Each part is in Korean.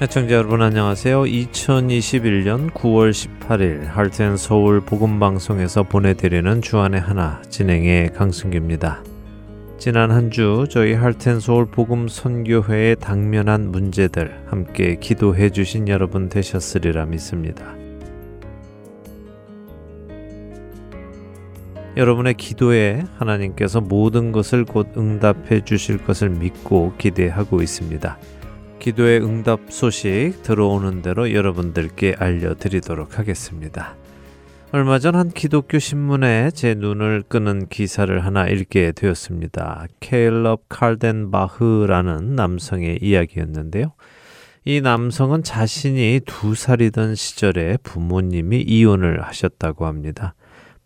애청자 여러분 안녕하세요. 2021년 9월 18일 할텐 서울 복음 방송에서 보내드리는 주안의 하나 진행의 강승규입니다. 지난 한 주 저희 할텐 서울 복음 선교회에 당면한 문제들 함께 기도해 주신 여러분 되셨으리라 믿습니다. 여러분의 기도에 하나님께서 모든 것을 곧 응답해 주실 것을 믿고 기대하고 있습니다. 기도의 응답 소식 들어오는 대로 여러분들께 알려드리도록 하겠습니다. 얼마 전 한 기독교 신문에 제 눈을 끄는 기사를 하나 읽게 되었습니다. 케일럽 칼덴바흐라는 남성의 이야기였는데요. 이 남성은 자신이 두 살이던 시절에 부모님이 이혼을 하셨다고 합니다.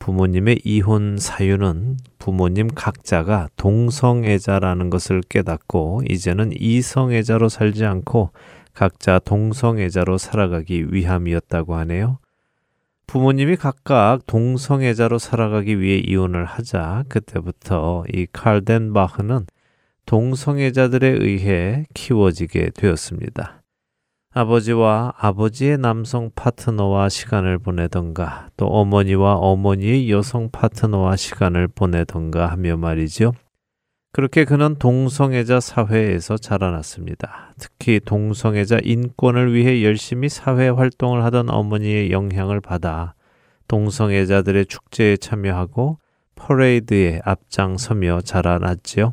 부모님의 이혼 사유는 부모님 각자가 동성애자라는 것을 깨닫고 이제는 이성애자로 살지 않고 각자 동성애자로 살아가기 위함이었다고 하네요. 부모님이 각각 동성애자로 살아가기 위해 이혼을 하자 그때부터 이 칼덴바흐는 동성애자들에 의해 키워지게 되었습니다. 아버지와 아버지의 남성 파트너와 시간을 보내던가 또 어머니와 어머니의 여성 파트너와 시간을 보내던가 하며 말이죠. 그렇게 그는 동성애자 사회에서 자라났습니다. 특히 동성애자 인권을 위해 열심히 사회 활동을 하던 어머니의 영향을 받아 동성애자들의 축제에 참여하고 퍼레이드에 앞장서며 자라났지요.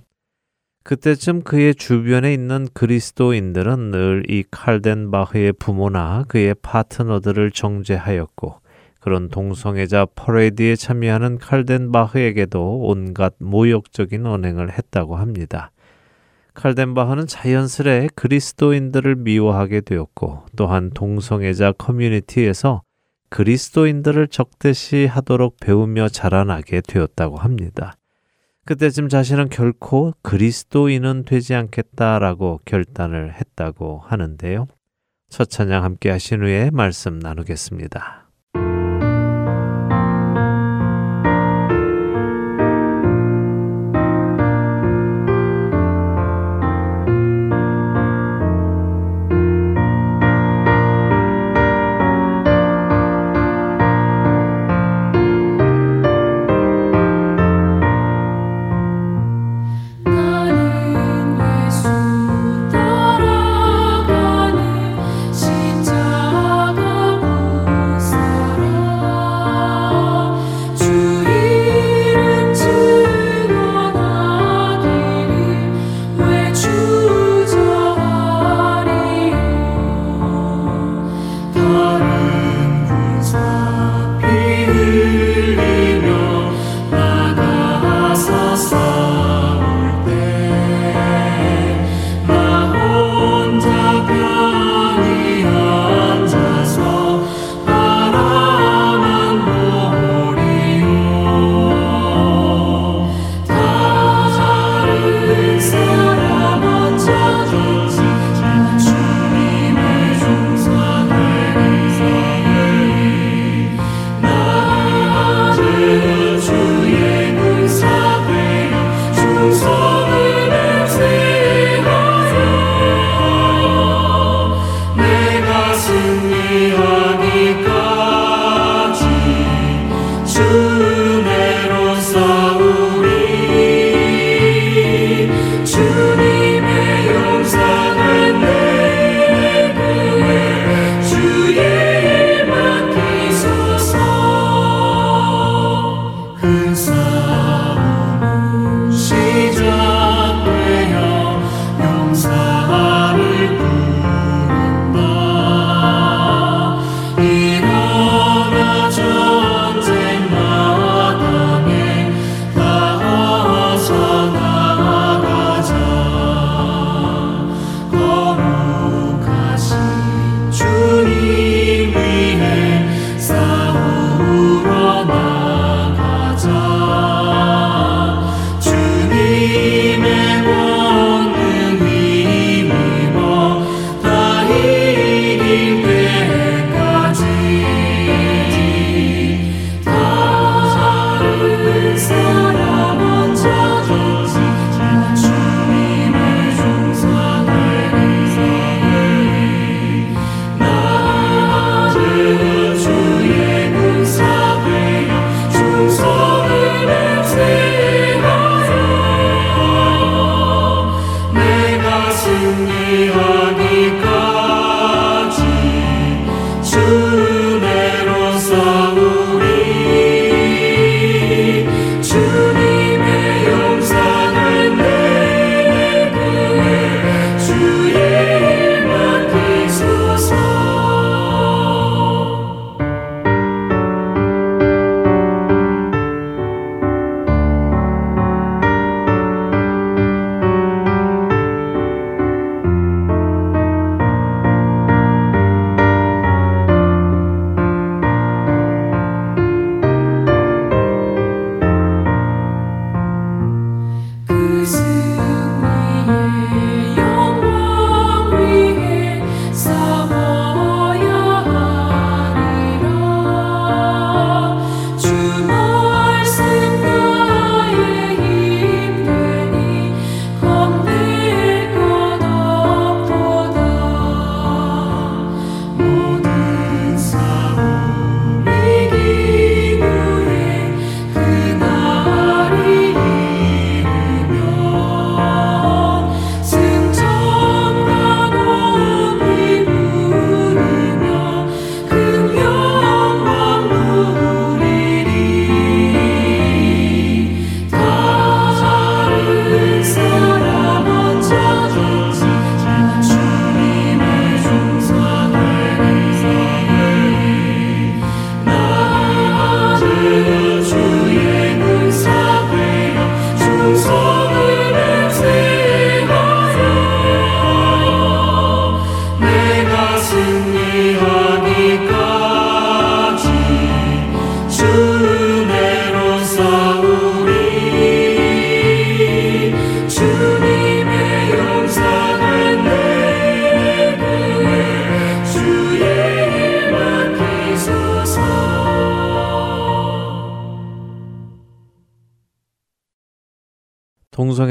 그때쯤 그의 주변에 있는 그리스도인들은 늘 이 칼덴바흐의 부모나 그의 파트너들을 정죄하였고 그런 동성애자 퍼레이드에 참여하는 칼덴바흐에게도 온갖 모욕적인 언행을 했다고 합니다. 칼덴바흐는 자연스레 그리스도인들을 미워하게 되었고 또한 동성애자 커뮤니티에서 그리스도인들을 적대시 하도록 배우며 자라나게 되었다고 합니다. 그때쯤 자신은 결코 그리스도인은 되지 않겠다라고 결단을 했다고 하는데요. 첫 찬양 함께 하신 후에 말씀 나누겠습니다.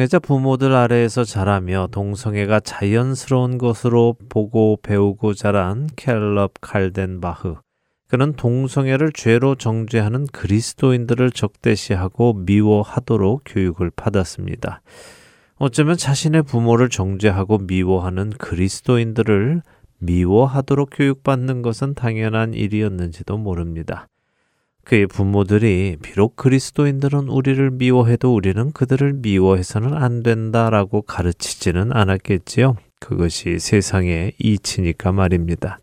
동성애자 부모들 아래에서 자라며 동성애가 자연스러운 것으로 보고 배우고 자란 켈럽 칼덴바흐. 그는 동성애를 죄로 정죄하는 그리스도인들을 적대시하고 미워하도록 교육을 받았습니다. 어쩌면 자신의 부모를 정죄하고 미워하는 그리스도인들을 미워하도록 교육받는 것은 당연한 일이었는지도 모릅니다. 그의 부모들이 비록 그리스도인들은 우리를 미워해도 우리는 그들을 미워해서는 안 된다라고 가르치지는 않았겠지요. 그것이 세상의 이치니까 말입니다.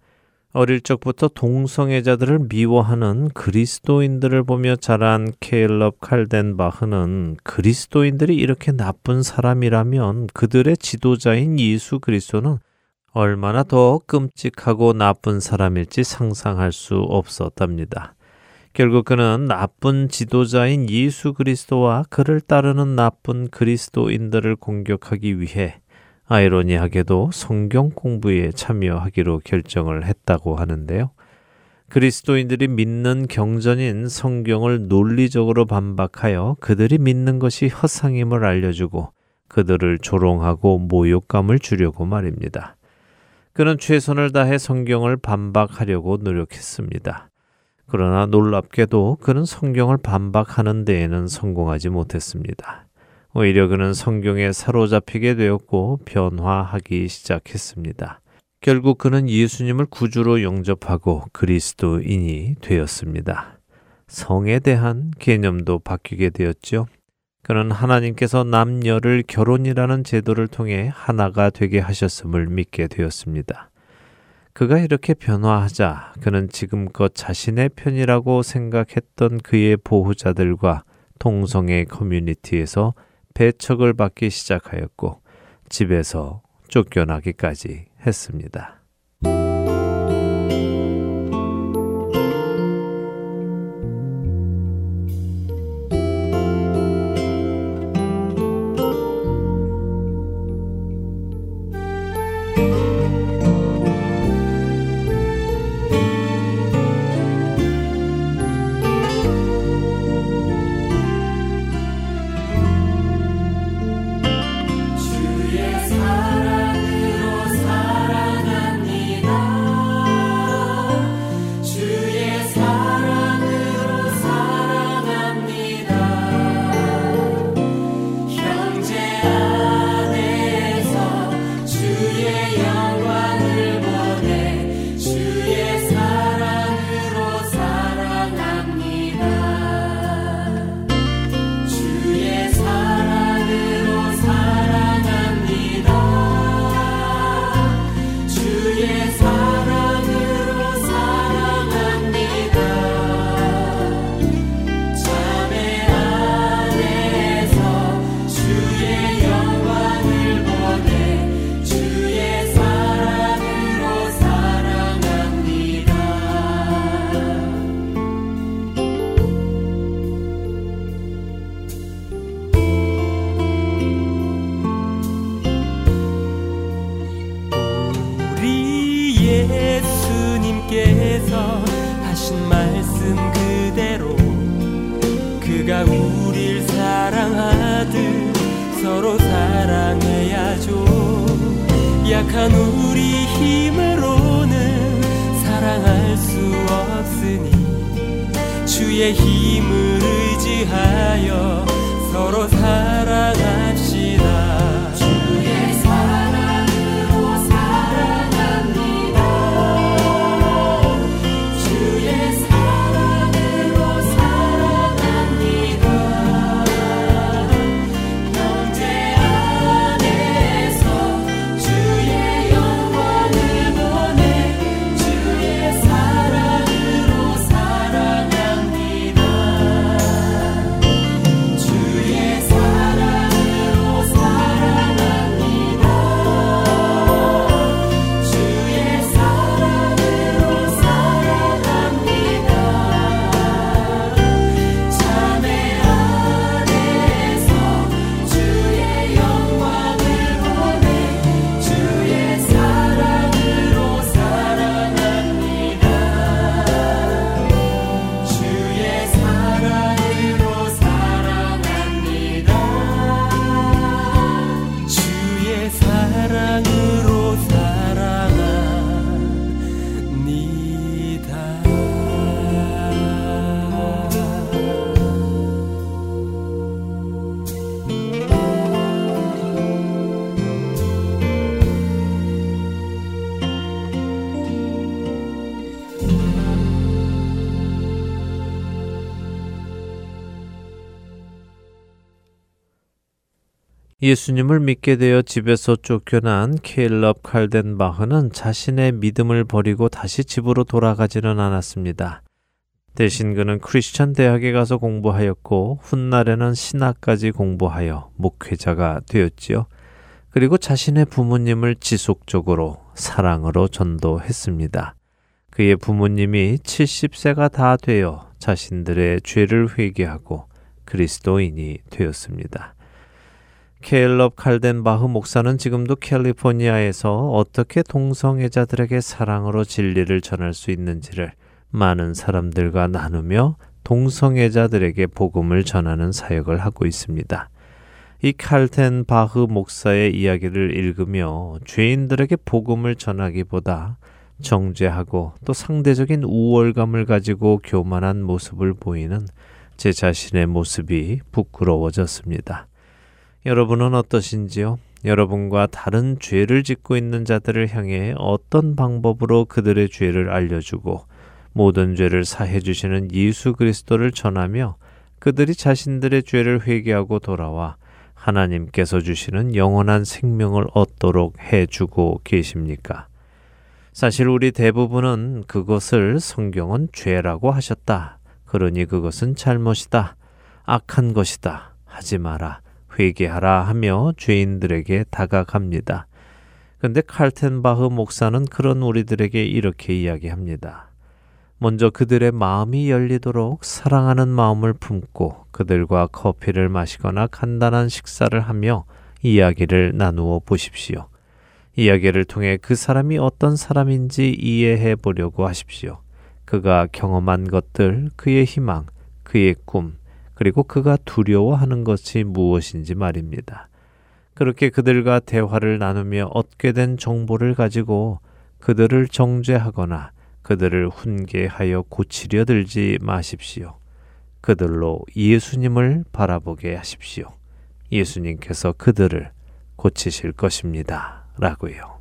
어릴 적부터 동성애자들을 미워하는 그리스도인들을 보며 자란 케일럽 칼덴바흐는 그리스도인들이 이렇게 나쁜 사람이라면 그들의 지도자인 예수 그리스도는 얼마나 더 끔찍하고 나쁜 사람일지 상상할 수 없었답니다. 결국 그는 나쁜 지도자인 예수 그리스도와 그를 따르는 나쁜 그리스도인들을 공격하기 위해 아이러니하게도 성경 공부에 참여하기로 결정을 했다고 하는데요. 그리스도인들이 믿는 경전인 성경을 논리적으로 반박하여 그들이 믿는 것이 허상임을 알려주고 그들을 조롱하고 모욕감을 주려고 말입니다. 그는 최선을 다해 성경을 반박하려고 노력했습니다. 그러나 놀랍게도 그는 성경을 반박하는 데에는 성공하지 못했습니다. 오히려 그는 성경에 사로잡히게 되었고 변화하기 시작했습니다. 결국 그는 예수님을 구주로 영접하고 그리스도인이 되었습니다. 성에 대한 개념도 바뀌게 되었죠. 그는 하나님께서 남녀를 결혼이라는 제도를 통해 하나가 되게 하셨음을 믿게 되었습니다. 그가 이렇게 변화하자 그는 지금껏 자신의 편이라고 생각했던 그의 보호자들과 동성애 커뮤니티에서 배척을 받기 시작하였고 집에서 쫓겨나기까지 했습니다. 예수님을 믿게 되어 집에서 쫓겨난 케일럽 칼덴바흐는 자신의 믿음을 버리고 다시 집으로 돌아가지는 않았습니다. 대신 그는 크리스천 대학에 가서 공부하였고 훗날에는 신학까지 공부하여 목회자가 되었지요. 그리고 자신의 부모님을 지속적으로 사랑으로 전도했습니다. 그의 부모님이 70세가 다 되어 자신들의 죄를 회개하고 그리스도인이 되었습니다. 케일럽 칼덴바흐 목사는 지금도 캘리포니아에서 어떻게 동성애자들에게 사랑으로 진리를 전할 수 있는지를 많은 사람들과 나누며 동성애자들에게 복음을 전하는 사역을 하고 있습니다. 이 칼텐 바흐 목사의 이야기를 읽으며 죄인들에게 복음을 전하기보다 정죄하고 또 상대적인 우월감을 가지고 교만한 모습을 보이는 제 자신의 모습이 부끄러워졌습니다. 여러분은 어떠신지요? 여러분과 다른 죄를 짓고 있는 자들을 향해 어떤 방법으로 그들의 죄를 알려주고 모든 죄를 사해 주시는 예수 그리스도를 전하며 그들이 자신들의 죄를 회개하고 돌아와 하나님께서 주시는 영원한 생명을 얻도록 해 주고 계십니까? 사실 우리 대부분은 그것을 성경은 죄라고 하셨다. 그러니 그것은 잘못이다. 악한 것이다. 하지 마라. 회개하라 하며 죄인들에게 다가갑니다. 근데 칼텐바흐 목사는 그런 우리들에게 이렇게 이야기합니다. 먼저 그들의 마음이 열리도록 사랑하는 마음을 품고 그들과 커피를 마시거나 간단한 식사를 하며 이야기를 나누어 보십시오. 이야기를 통해 그 사람이 어떤 사람인지 이해해 보려고 하십시오. 그가 경험한 것들, 그의 희망, 그의 꿈, 그리고 그가 두려워하는 것이 무엇인지 말입니다. 그렇게 그들과 대화를 나누며 얻게 된 정보를 가지고 그들을 정죄하거나 그들을 훈계하여 고치려 들지 마십시오. 그들로 예수님을 바라보게 하십시오. 예수님께서 그들을 고치실 것입니다. 라고요.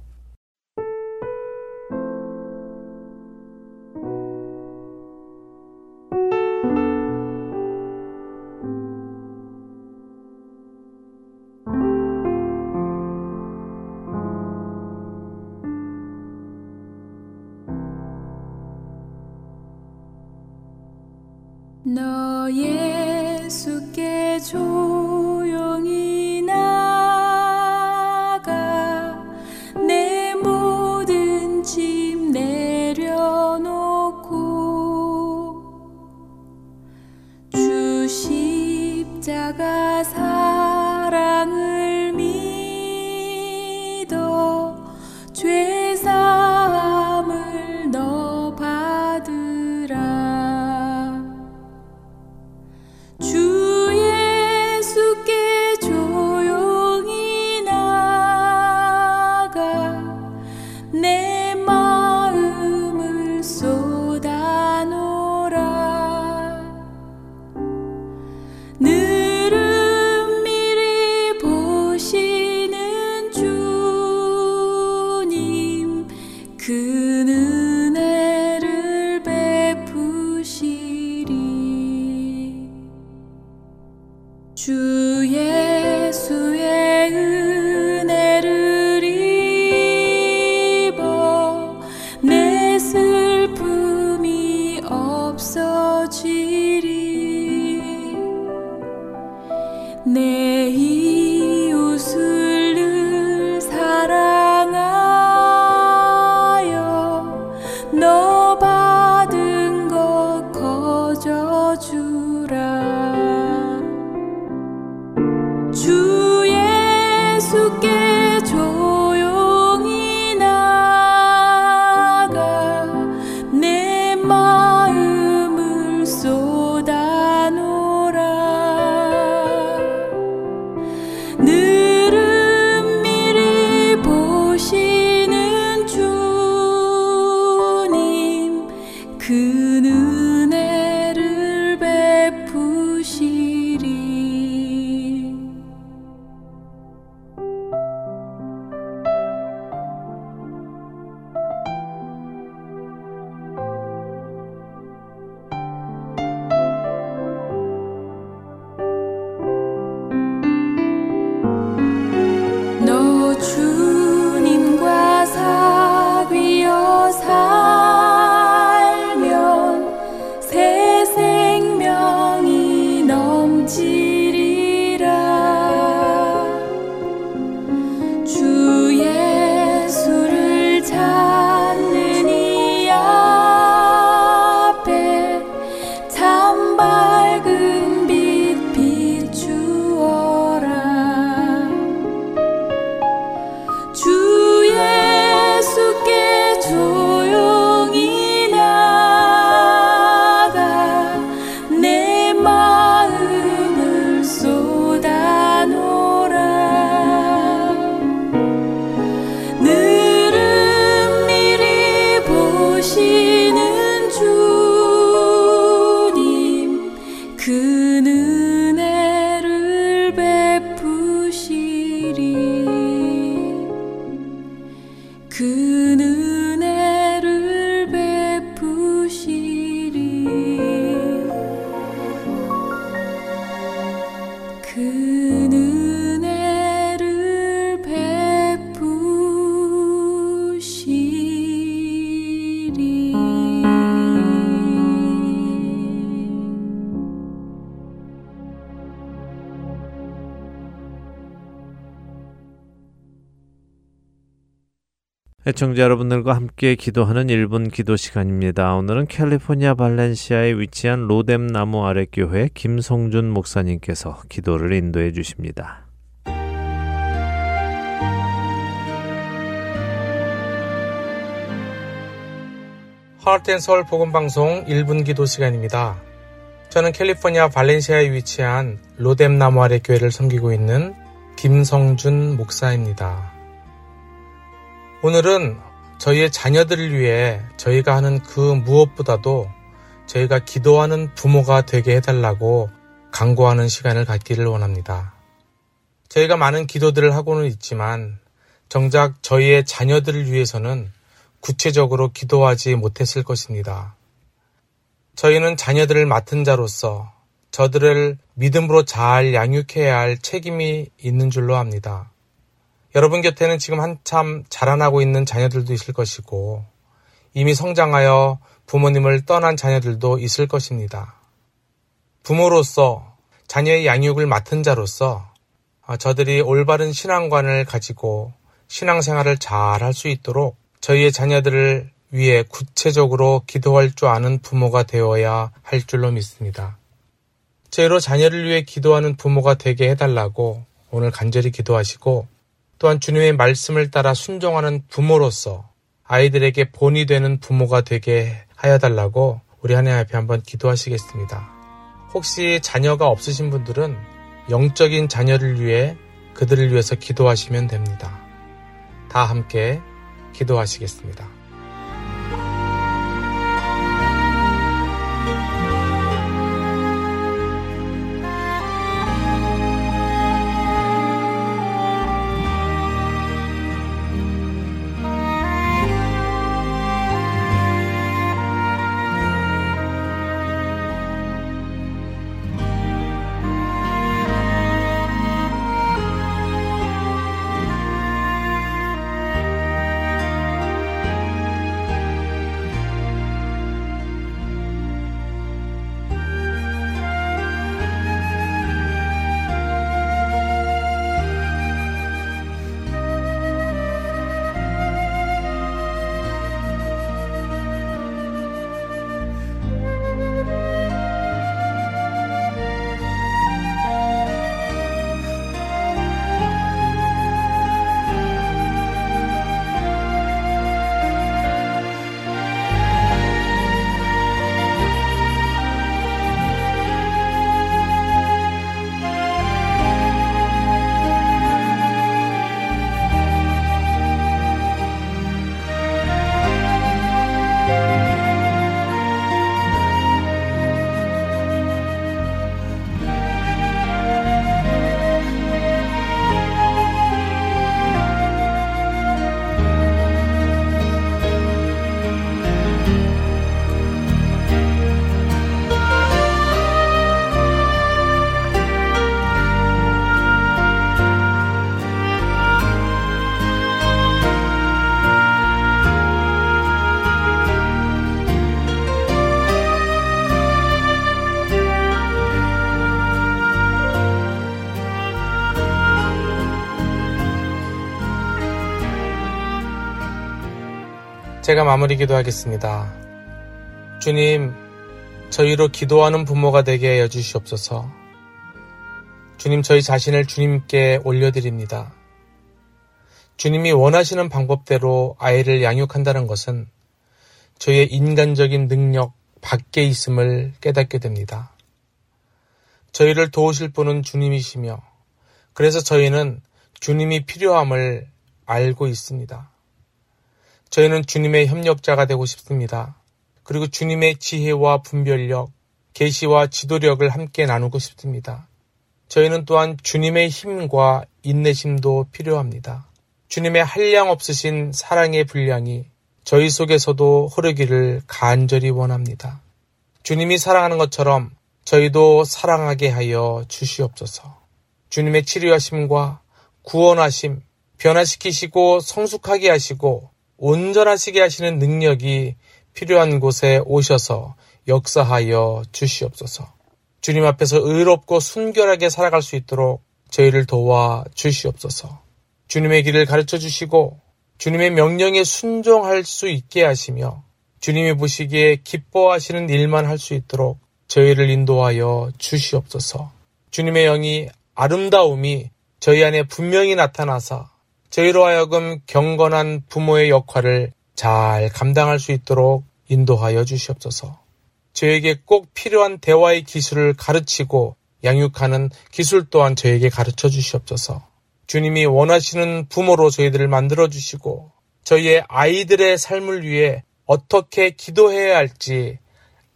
애청자 여러분들과 함께 기도하는 1분 기도 시간입니다. 오늘은 캘리포니아 발렌시아에 위치한 로뎀 나무 아래 교회 김성준 목사님께서 기도를 인도해 주십니다. 하트앤서울 복음방송 1분 기도 시간입니다. 저는 캘리포니아 발렌시아에 위치한 로뎀 나무 아래 교회를 섬기고 있는 김성준 목사입니다. 오늘은 저희의 자녀들을 위해 저희가 하는 그 무엇보다도 저희가 기도하는 부모가 되게 해달라고 강구하는 시간을 갖기를 원합니다. 저희가 많은 기도들을 하고는 있지만 정작 저희의 자녀들을 위해서는 구체적으로 기도하지 못했을 것입니다. 저희는 자녀들을 맡은 자로서 저들을 믿음으로 잘 양육해야 할 책임이 있는 줄로 압니다. 여러분 곁에는 지금 한참 자라나고 있는 자녀들도 있을 것이고 이미 성장하여 부모님을 떠난 자녀들도 있을 것입니다. 부모로서 자녀의 양육을 맡은 자로서 저들이 올바른 신앙관을 가지고 신앙생활을 잘 할 수 있도록 저희의 자녀들을 위해 구체적으로 기도할 줄 아는 부모가 되어야 할 줄로 믿습니다. 제로 자녀를 위해 기도하는 부모가 되게 해달라고 오늘 간절히 기도하시고 또한 주님의 말씀을 따라 순종하는 부모로서 아이들에게 본이 되는 부모가 되게 하여 달라고 우리 하나님 앞에 한번 기도하시겠습니다. 혹시 자녀가 없으신 분들은 영적인 자녀를 위해 그들을 위해서 기도하시면 됩니다. 다 함께 기도하시겠습니다. 제가 마무리 기도하겠습니다. 주님, 저희로 기도하는 부모가 되게 하여 주시옵소서. 주님, 저희 자신을 주님께 올려드립니다. 주님이 원하시는 방법대로 아이를 양육한다는 것은 저희의 인간적인 능력 밖에 있음을 깨닫게 됩니다. 저희를 도우실 분은 주님이시며, 그래서 저희는 주님이 필요함을 알고 있습니다. 저희는 주님의 협력자가 되고 싶습니다. 그리고 주님의 지혜와 분별력, 계시와 지도력을 함께 나누고 싶습니다. 저희는 또한 주님의 힘과 인내심도 필요합니다. 주님의 한량 없으신 사랑의 분량이 저희 속에서도 흐르기를 간절히 원합니다. 주님이 사랑하는 것처럼 저희도 사랑하게 하여 주시옵소서. 주님의 치료하심과 구원하심, 변화시키시고 성숙하게 하시고 온전하시게 하시는 능력이 필요한 곳에 오셔서 역사하여 주시옵소서. 주님 앞에서 의롭고 순결하게 살아갈 수 있도록 저희를 도와 주시옵소서. 주님의 길을 가르쳐 주시고 주님의 명령에 순종할 수 있게 하시며 주님이 보시기에 기뻐하시는 일만 할 수 있도록 저희를 인도하여 주시옵소서. 주님의 영이 아름다움이 저희 안에 분명히 나타나서 저희로 하여금 경건한 부모의 역할을 잘 감당할 수 있도록 인도하여 주시옵소서. 저에게 꼭 필요한 대화의 기술을 가르치고 양육하는 기술 또한 저에게 가르쳐 주시옵소서. 주님이 원하시는 부모로 저희들을 만들어 주시고 저희의 아이들의 삶을 위해 어떻게 기도해야 할지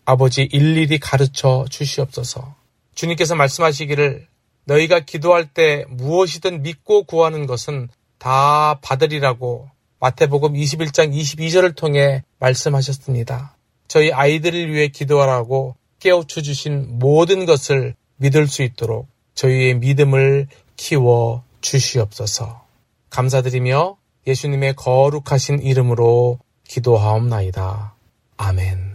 아버지 일일이 가르쳐 주시옵소서. 주님께서 말씀하시기를 너희가 기도할 때 무엇이든 믿고 구하는 것은 다 받으리라고 마태복음 21장 22절을 통해 말씀하셨습니다. 저희 아이들을 위해 기도하라고 깨우쳐 주신 모든 것을 믿을 수 있도록 저희의 믿음을 키워 주시옵소서. 감사드리며 예수님의 거룩하신 이름으로 기도하옵나이다. 아멘.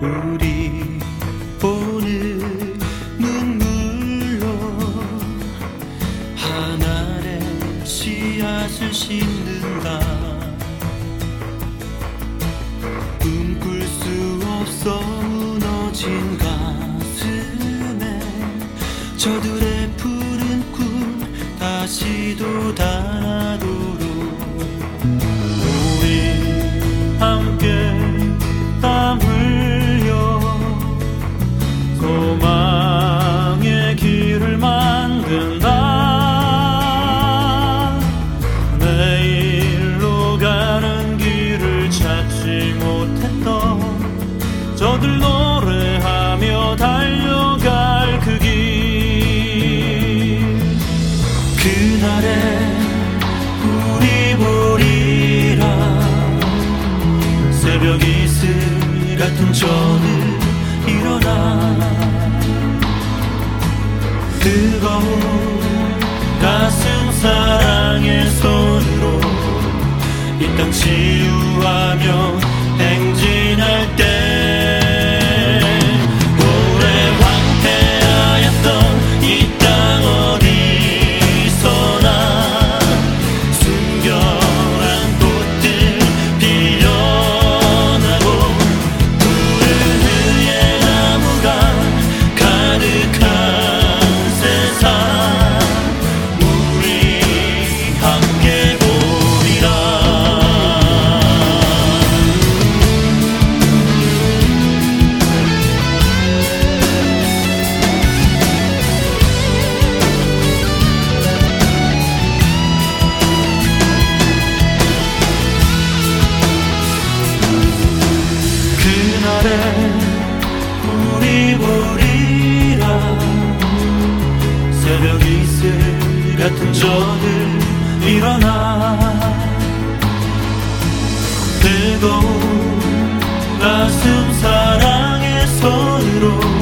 우리 오늘 눈물로 하늘의 씨앗을 심는다. 꿈꿀 수 없어 무너진 가슴에 저들의 푸른 꿈 다시 도 달아 같은 저들 일어나. 뜨거운 가슴 사랑의 손으로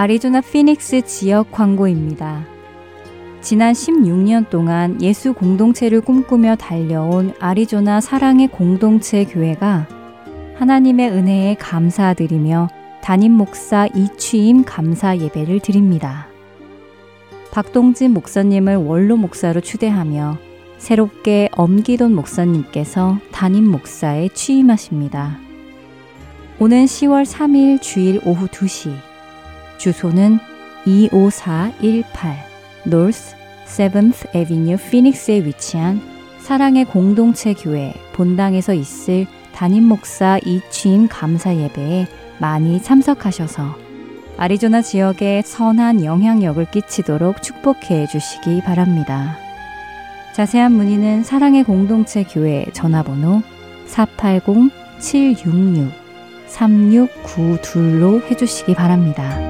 아리조나 피닉스 지역 광고입니다. 지난 16년 동안 예수 공동체를 꿈꾸며 달려온 아리조나 사랑의 공동체 교회가 하나님의 은혜에 감사드리며 담임 목사 이취임 감사 예배를 드립니다. 박동진 목사님을 원로 목사로 추대하며 새롭게 엄기돈 목사님께서 담임 목사에 취임하십니다. 오는 10월 3일 주일 오후 2시 주소는 25418 North 7th Avenue 피닉스에 위치한 사랑의 공동체 교회 본당에서 있을 담임 목사 이취임 감사 예배에 많이 참석하셔서 아리조나 지역에 선한 영향력을 끼치도록 축복해 주시기 바랍니다. 자세한 문의는 사랑의 공동체 교회 전화번호 480-766-3692로 해주시기 바랍니다.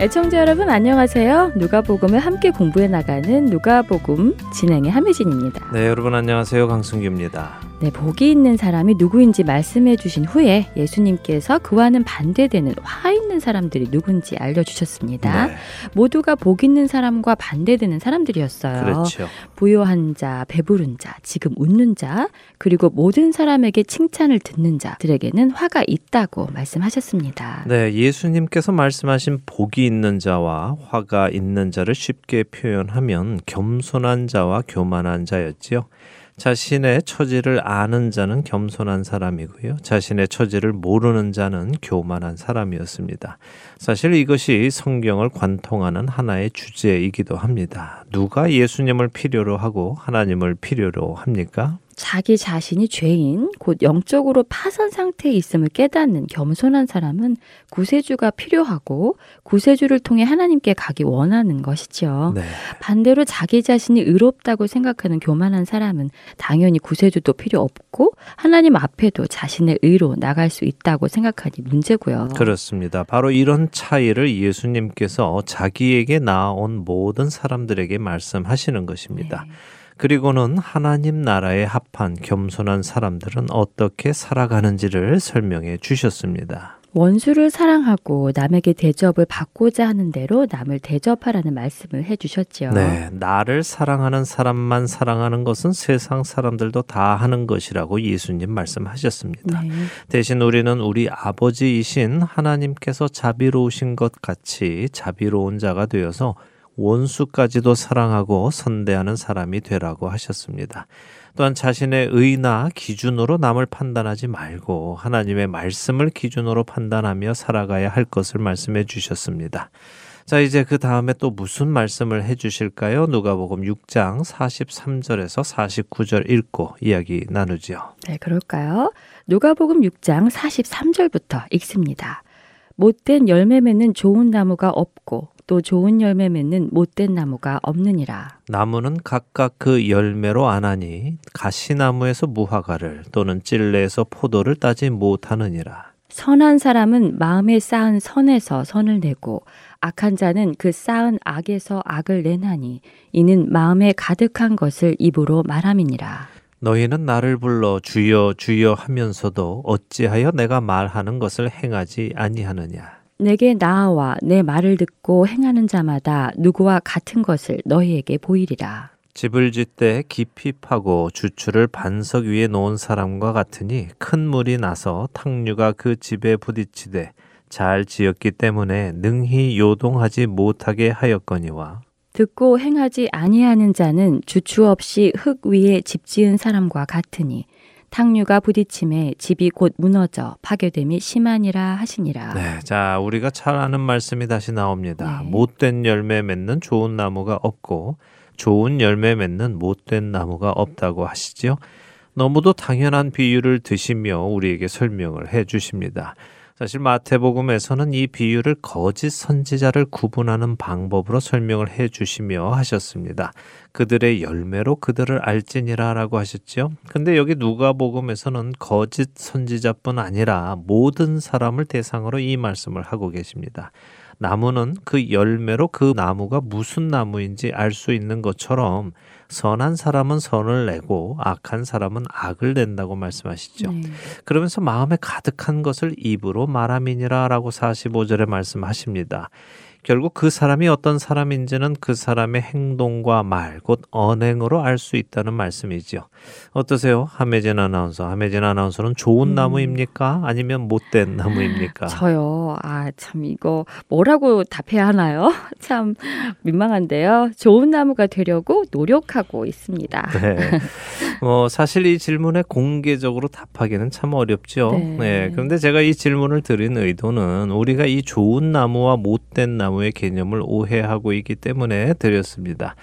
애청자 여러분 안녕하세요. 누가복음을 함께 공부해 나가는 누가복음 진행의 함혜진입니다. 네, 여러분 안녕하세요. 강승규입니다. 네, 복이 있는 사람이 누구인지 말씀해 주신 후에 예수님께서 그와는 반대되는 화 있는 사람들이 누군지 알려주셨습니다. 네, 모두가 복 있는 사람과 반대되는 사람들이었어요. 그렇죠. 부요한 자, 배부른 자, 지금 웃는 자, 그리고 모든 사람에게 칭찬을 듣는 자들에게는 화가 있다고 말씀하셨습니다. 네, 예수님께서 말씀하신 복이 있는 자와 화가 있는 자를 쉽게 표현하면 겸손한 자와 교만한 자였지요. 자신의 처지를 아는 자는 겸손한 사람이고요. 자신의 처지를 모르는 자는 교만한 사람이었습니다. 사실 이것이 성경을 관통하는 하나의 주제이기도 합니다. 누가 예수님을 필요로 하고 하나님을 필요로 합니까? 자기 자신이 죄인, 곧 영적으로 파산 상태에 있음을 깨닫는 겸손한 사람은 구세주가 필요하고 구세주를 통해 하나님께 가기 원하는 것이지요. 네. 반대로 자기 자신이 의롭다고 생각하는 교만한 사람은 당연히 구세주도 필요 없고 하나님 앞에도 자신의 의로 나갈 수 있다고 생각하니 문제고요. 그렇습니다. 바로 이런 차이를 예수님께서 자기에게 나온 모든 사람들에게 말씀하시는 것입니다. 네. 그리고는 하나님 나라에 합한 겸손한 사람들은 어떻게 살아가는지를 설명해 주셨습니다. 원수를 사랑하고 남에게 대접을 받고자 하는 대로 남을 대접하라는 말씀을 해주셨지요. 네, 나를 사랑하는 사람만 사랑하는 것은 세상 사람들도 다 하는 것이라고 예수님 말씀하셨습니다. 네. 대신 우리는 우리 아버지이신 하나님께서 자비로우신 것 같이 자비로운 자가 되어서 원수까지도 사랑하고 선대하는 사람이 되라고 하셨습니다. 또한 자신의 의나 기준으로 남을 판단하지 말고 하나님의 말씀을 기준으로 판단하며 살아가야 할 것을 말씀해 주셨습니다. 자, 이제 그 다음에 또 무슨 말씀을 해 주실까요? 누가복음 6장 43절에서 49절 읽고 이야기 나누지요. 네, 그럴까요? 누가복음 6장 43절부터 읽습니다. 못된 열매 맺는 좋은 나무가 없고 또 좋은 열매 맺는 못된 나무가 없느니라. 나무는 각각 그 열매로 아나니 가시나무에서 무화과를 또는 찔레에서 포도를 따지 못하느니라. 선한 사람은 마음에 쌓은 선에서 선을 내고 악한 자는 그 쌓은 악에서 악을 내나니 이는 마음에 가득한 것을 입으로 말함이니라. 너희는 나를 불러 주여 주여 하면서도 어찌하여 내가 말하는 것을 행하지 아니하느냐. 내게 나아와 내 말을 듣고 행하는 자마다 누구와 같은 것을 너희에게 보이리라. 집을 짓되 깊이 파고 주추를 반석 위에 놓은 사람과 같으니 큰 물이 나서 탕류가 그 집에 부딪히되 잘 지었기 때문에 능히 요동하지 못하게 하였거니와 듣고 행하지 아니하는 자는 주추 없이 흙 위에 집 지은 사람과 같으니 탕류가 부딪힘에 집이 곧 무너져 파괴됨이 심하니라 하시니라. 네, 자 우리가 잘 아는 말씀이 다시 나옵니다. 네. 못된 열매 맺는 좋은 나무가 없고 좋은 열매 맺는 못된 나무가 없다고 하시지요. 너무도 당연한 비유를 드시며 우리에게 설명을 해 주십니다. 사실 마태복음에서는 이 비유를 거짓 선지자를 구분하는 방법으로 설명을 해 주시며 하셨습니다. 그들의 열매로 그들을 알지니라라고 하셨죠. 근데 여기 누가복음에서는 거짓 선지자뿐 아니라 모든 사람을 대상으로 이 말씀을 하고 계십니다. 나무는 그 열매로 그 나무가 무슨 나무인지 알 수 있는 것처럼 선한 사람은 선을 내고 악한 사람은 악을 낸다고 말씀하시죠. 네. 그러면서 마음에 가득한 것을 입으로 말함이니라라고 45절에 말씀하십니다. 결국 그 사람이 어떤 사람인지는 그 사람의 행동과 말, 곧 언행으로 알 수 있다는 말씀이지요. 어떠세요? 함혜진 아나운서. 함혜진 아나운서는 좋은 음. 나무입니까? 아니면 못된 나무입니까? 저요. 아, 참 이거 뭐라고 답해야 하나요? 참 민망한데요. 좋은 나무가 되려고 노력하고 있습니다. 네. 뭐 사실 이 질문에 공개적으로 답하기는 참 어렵죠. 네. 네. 그런데 제가 이 질문을 드린 의도는 우리가 이 좋은 나무와 못된 나무 의 개념을 오해하고 있기 때문에 드렸습니다.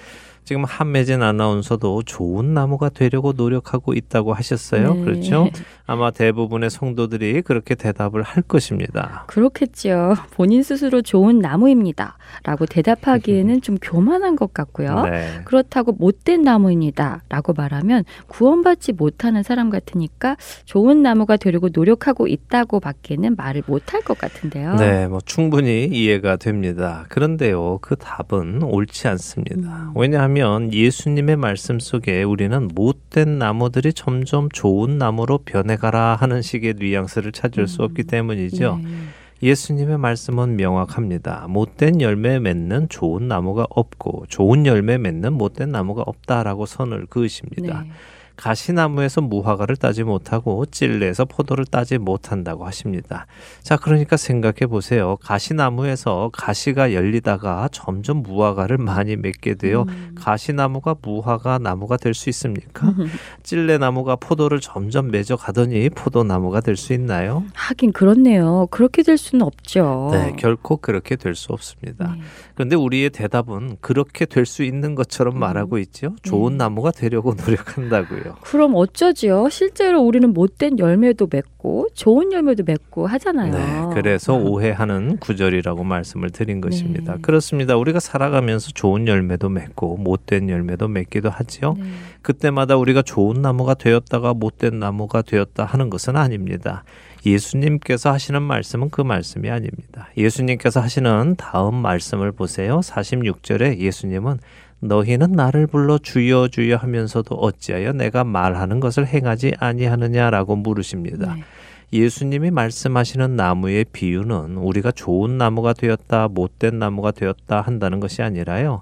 지금 한매진 아나운서도 좋은 나무가 되려고 노력하고 있다고 하셨어요. 네. 그렇죠? 아마 대부분의 성도들이 그렇게 대답을 할 것입니다. 그렇겠지요. 본인 스스로 좋은 나무입니다. 라고 대답하기에는 좀 교만한 것 같고요. 네. 그렇다고 못된 나무입니다. 라고 말하면 구원받지 못하는 사람 같으니까 좋은 나무가 되려고 노력하고 있다고 밖에는 말을 못할 것 같은데요. 네, 뭐 충분히 이해가 됩니다. 그런데요, 그 답은 옳지 않습니다. 음. 왜냐하면 예수님의 말씀 속에 우리는 못된 나무들이 점점 좋은 나무로 변해가라 하는 식의 뉘앙스를 찾을 수 없기 때문이죠. 네. 예수님의 말씀은 명확합니다. 못된 열매 맺는 좋은 나무가 없고 좋은 열매 맺는 못된 나무가 없다라고 선을 그으십니다. 네. 가시나무에서 무화과를 따지 못하고 찔레에서 포도를 따지 못한다고 하십니다. 자, 그러니까 생각해 보세요. 가시나무에서 가시가 열리다가 점점 무화과를 많이 맺게 되어 음. 가시나무가 무화과 나무가 될 수 있습니까? 찔레나무가 포도를 점점 맺어 가더니 포도나무가 될 수 있나요? 하긴 그렇네요. 그렇게 될 수는 없죠. 네, 결코 그렇게 될 수 없습니다. 네. 그런데 우리의 대답은 그렇게 될 수 있는 것처럼 음. 말하고 있죠. 좋은 네. 나무가 되려고 노력한다고요. 그럼 어쩌지요? 실제로 우리는 못된 열매도 맺고 좋은 열매도 맺고 하잖아요. 네, 그래서 오해하는 구절이라고 말씀을 드린 것입니다. 네. 그렇습니다. 우리가 살아가면서 좋은 열매도 맺고 못된 열매도 맺기도 하지요. 네. 그때마다 우리가 좋은 나무가 되었다가 못된 나무가 되었다 하는 것은 아닙니다. 예수님께서 하시는 말씀은 그 말씀이 아닙니다. 예수님께서 하시는 다음 말씀을 보세요. 46절에 예수님은 너희는 나를 불러 주여 주여 하면서도 어찌하여 내가 말하는 것을 행하지 아니하느냐라고 물으십니다. 네. 예수님이 말씀하시는 나무의 비유는 우리가 좋은 나무가 되었다, 못된 나무가 되었다 한다는 것이 아니라요.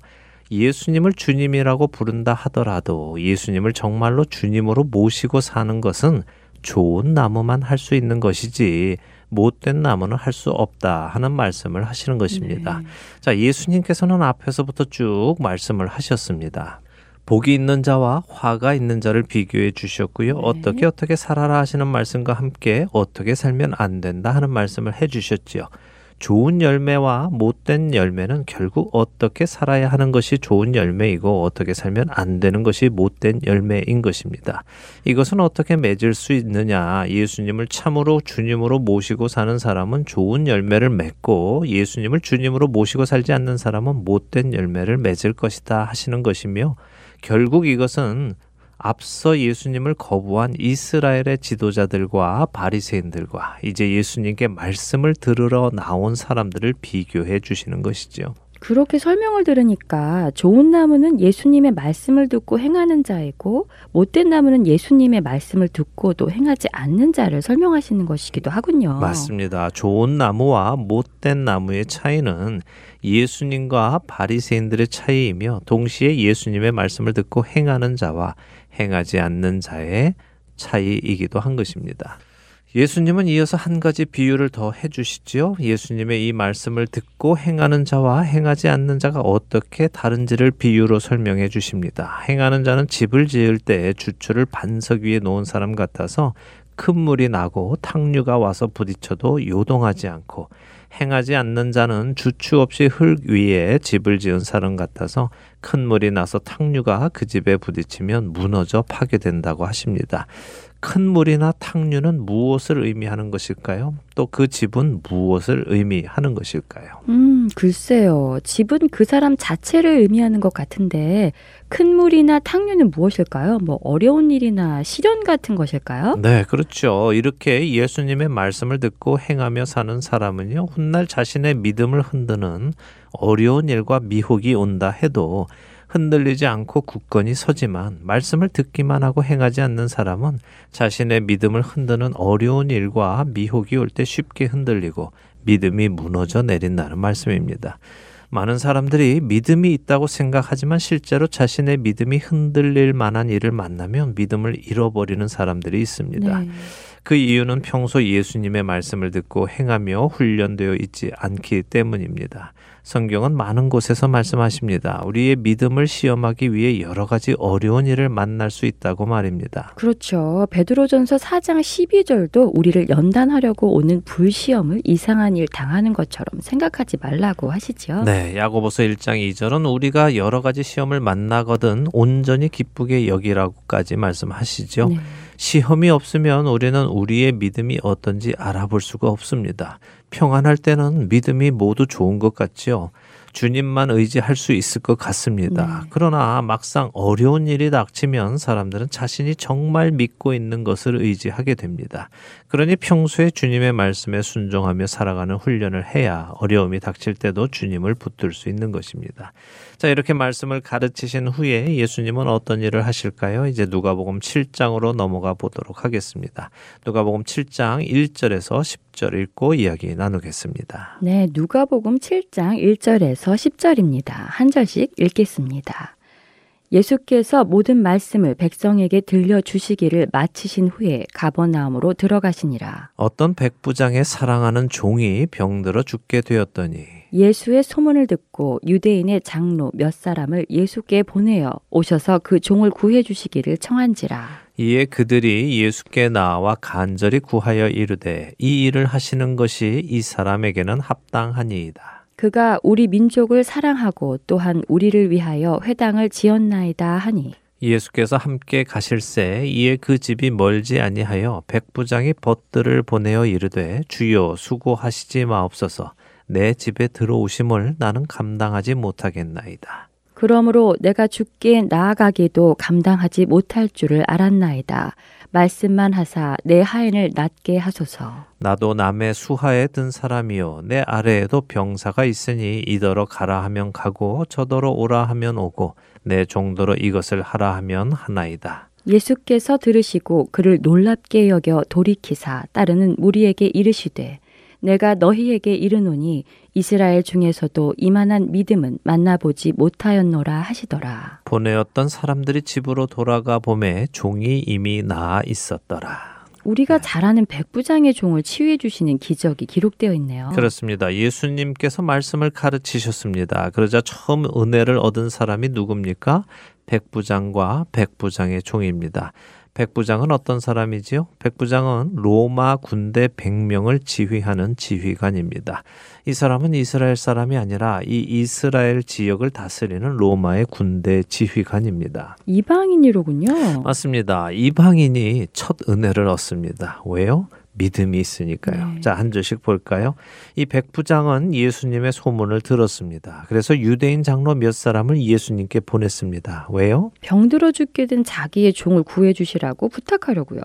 예수님을 주님이라고 부른다 하더라도 예수님을 정말로 주님으로 모시고 사는 것은 좋은 나무만 할 수 있는 것이지 못된 나무는 할 수 없다 하는 말씀을 하시는 것입니다. 네. 자, 예수님께서는 앞에서부터 쭉 말씀을 하셨습니다. 복이 있는 자와 화가 있는 자를 비교해 주셨고요. 네. 어떻게 어떻게 살아라 하시는 말씀과 함께 어떻게 살면 안 된다 하는 말씀을 해 주셨지요. 좋은 열매와 못된 열매는 결국 어떻게 살아야 하는 것이 좋은 열매이고 어떻게 살면 안 되는 것이 못된 열매인 것입니다. 이것은 어떻게 맺을 수 있느냐? 예수님을 참으로 주님으로 모시고 사는 사람은 좋은 열매를 맺고 예수님을 주님으로 모시고 살지 않는 사람은 못된 열매를 맺을 것이다 하시는 것이며 결국 이것은 앞서 예수님을 거부한 이스라엘의 지도자들과 바리새인들과 이제 예수님께 말씀을 들으러 나온 사람들을 비교해 주시는 것이죠. 그렇게 설명을 들으니까 좋은 나무는 예수님의 말씀을 듣고 행하는 자이고 못된 나무는 예수님의 말씀을 듣고도 행하지 않는 자를 설명하시는 것이기도 하군요. 맞습니다. 좋은 나무와 못된 나무의 차이는 예수님과 바리새인들의 차이이며 동시에 예수님의 말씀을 듣고 행하는 자와 행하지 않는 자의 차이이기도 한 것입니다. 예수님은 이어서 한 가지 비유를 더 해주시지요. 예수님의 이 말씀을 듣고 행하는 자와 행하지 않는 자가 어떻게 다른지를 비유로 설명해 주십니다. 행하는 자는 집을 지을 때 주초를 반석 위에 놓은 사람 같아서 큰 물이 나고 탕류가 와서 부딪혀도 요동하지 않고 행하지 않는 자는 주추 없이 흙 위에 집을 지은 사람 같아서 큰 물이 나서 탕류가 그 집에 부딪히면 무너져 파괴된다고 하십니다. 큰 물이나 탕류는 무엇을 의미하는 것일까요? 또 그 집은 무엇을 의미하는 것일까요? 음, 글쎄요. 집은 그 사람 자체를 의미하는 것 같은데 큰 물이나 탕류는 무엇일까요? 뭐 어려운 일이나 시련 같은 것일까요? 네, 그렇죠. 이렇게 예수님의 말씀을 듣고 행하며 사는 사람은요, 훗날 자신의 믿음을 흔드는 어려운 일과 미혹이 온다 해도 흔들리지 않고 굳건히 서지만 말씀을 듣기만 하고 행하지 않는 사람은 자신의 믿음을 흔드는 어려운 일과 미혹이 올 때 쉽게 흔들리고 믿음이 무너져 내린다는 말씀입니다. 많은 사람들이 믿음이 있다고 생각하지만 실제로 자신의 믿음이 흔들릴 만한 일을 만나면 믿음을 잃어버리는 사람들이 있습니다. 네. 그 이유는 평소 예수님의 말씀을 듣고 행하며 훈련되어 있지 않기 때문입니다. 성경은 많은 곳에서 말씀하십니다. 우리의 믿음을 시험하기 위해 여러 가지 어려운 일을 만날 수 있다고 말입니다. 그렇죠. 베드로전서 4장 12절도 우리를 연단하려고 오는 불시험을 이상한 일 당하는 것처럼 생각하지 말라고 하시지요. 네, 야고보서 1장 2절은 우리가 여러 가지 시험을 만나거든 온전히 기쁘게 여기라고까지 말씀하시죠. 네. 시험이 없으면 우리는 우리의 믿음이 어떤지 알아볼 수가 없습니다. 평안할 때는 믿음이 모두 좋은 것 같지요. 주님만 의지할 수 있을 것 같습니다. 네. 그러나 막상 어려운 일이 닥치면 사람들은 자신이 정말 믿고 있는 것을 의지하게 됩니다. 그러니 평소에 주님의 말씀에 순종하며 살아가는 훈련을 해야 어려움이 닥칠 때도 주님을 붙들 수 있는 것입니다. 자, 이렇게 말씀을 가르치신 후에 예수님은 어떤 일을 하실까요? 이제 누가복음 7장으로 넘어가 보도록 하겠습니다. 누가복음 7장 1절에서 10절 읽고 이야기 나누겠습니다. 네, 누가복음 7장 1절에서 10절입니다. 한 절씩 읽겠습니다. 예수께서 모든 말씀을 백성에게 들려 주시기를 마치신 후에 가버나움으로 들어가시니라. 어떤 백부장의 사랑하는 종이 병들어 죽게 되었더니 예수의 소문을 듣고 유대인의 장로 몇 사람을 예수께 보내어 오셔서 그 종을 구해 주시기를 청한지라. 이에 그들이 예수께 나와 간절히 구하여 이르되 이 일을 하시는 것이 이 사람에게는 합당하니이다. 그가 우리 민족을 사랑하고 또한 우리를 위하여 회당을 지었나이다 하니 예수께서 함께 가실새 이에 그 집이 멀지 아니하여 백부장이 벗들을 보내어 이르되 주여 수고하시지 마옵소서 내 집에 들어오심을 나는 감당하지 못하겠나이다. 그러므로 내가 죽게 나아가기도 감당하지 못할 줄을 알았나이다. 말씀만 하사 내 하인을 낫게 하소서. 나도 남의 수하에 든 사람이요 내 아래에도 병사가 있으니 이더러 가라 하면 가고 저더러 오라 하면 오고 내 종도로 이것을 하라 하면 하나이다. 예수께서 들으시고 그를 놀랍게 여겨 돌이키사 따르는 무리에게 이르시되 내가 너희에게 이르노니 이스라엘 중에서도 이만한 믿음은 만나보지 못하였노라 하시더라. 보내었던 사람들이 집으로 돌아가 보매 종이 이미 나아 있었더라. 우리가 잘 아는 백부장의 종을 치유해 주시는 기적이 기록되어 있네요. 그렇습니다. 예수님께서 말씀을 가르치셨습니다. 그러자 처음 은혜를 얻은 사람이 누굽니까? 백부장과 백부장의 종입니다. 백부장은 어떤 사람이지요? 백부장은 로마 군대 100명을 지휘하는 지휘관입니다. 이 사람은 이스라엘 사람이 아니라 이 이스라엘 지역을 다스리는 로마의 군대 지휘관입니다. 이방인이로군요. 맞습니다. 이방인이 첫 은혜를 얻습니다. 왜요? 믿음이 있으니까요. 네. 자, 한 줄씩 볼까요? 이 백부장은 예수님의 소문을 들었습니다. 그래서 유대인 장로 몇 사람을 예수님께 보냈습니다. 왜요? 병들어 죽게 된 자기의 종을 구해 주시라고 부탁하려고요.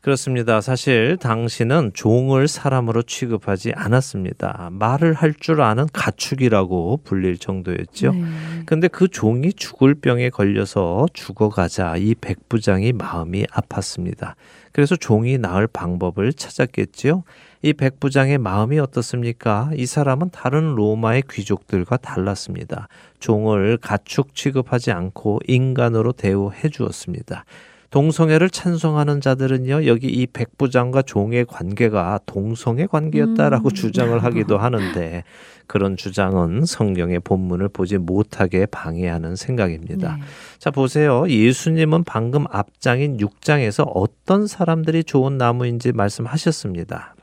그렇습니다. 사실 당신은 종을 사람으로 취급하지 않았습니다. 말을 할 줄 아는 가축이라고 불릴 정도였죠. 네. 근데 그 종이 죽을 병에 걸려서 죽어가자 이 백부장이 마음이 아팠습니다. 그래서 종이 나을 방법을 찾았겠지요. 이 백부장의 마음이 어떻습니까? 이 사람은 다른 로마의 귀족들과 달랐습니다. 종을 가축 취급하지 않고 인간으로 대우해 주었습니다. 동성애를 찬성하는 자들은요, 여기 이 백부장과 종의 관계가 동성애 관계였다라고 음. 주장을 하기도 하는데, 그런 주장은 성경의 본문을 보지 못하게 방해하는 생각입니다. 네. 자, 보세요. 예수님은 방금 앞장인 6장에서 어떤 사람들이 좋은 나무인지 말씀하셨습니다.